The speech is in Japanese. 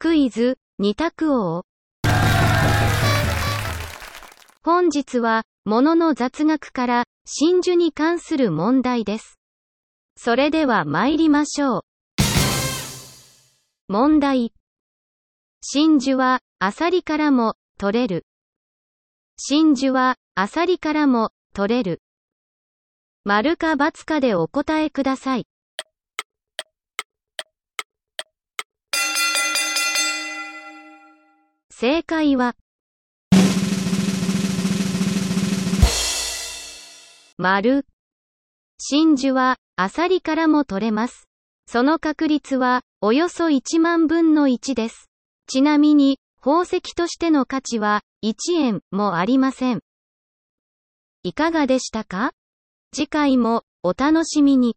クイズ、二択王。本日は、物の雑学から、真珠に関する問題です。それでは参りましょう。問題。真珠は、アサリからも、取れる。真珠は、アサリからも、取れる。丸か×かでお答えください。正解は、丸。真珠は、アサリからも取れます。その確率は、およそ1万分の1です。ちなみに、宝石としての価値は、1円もありません。いかがでしたか？次回も、お楽しみに。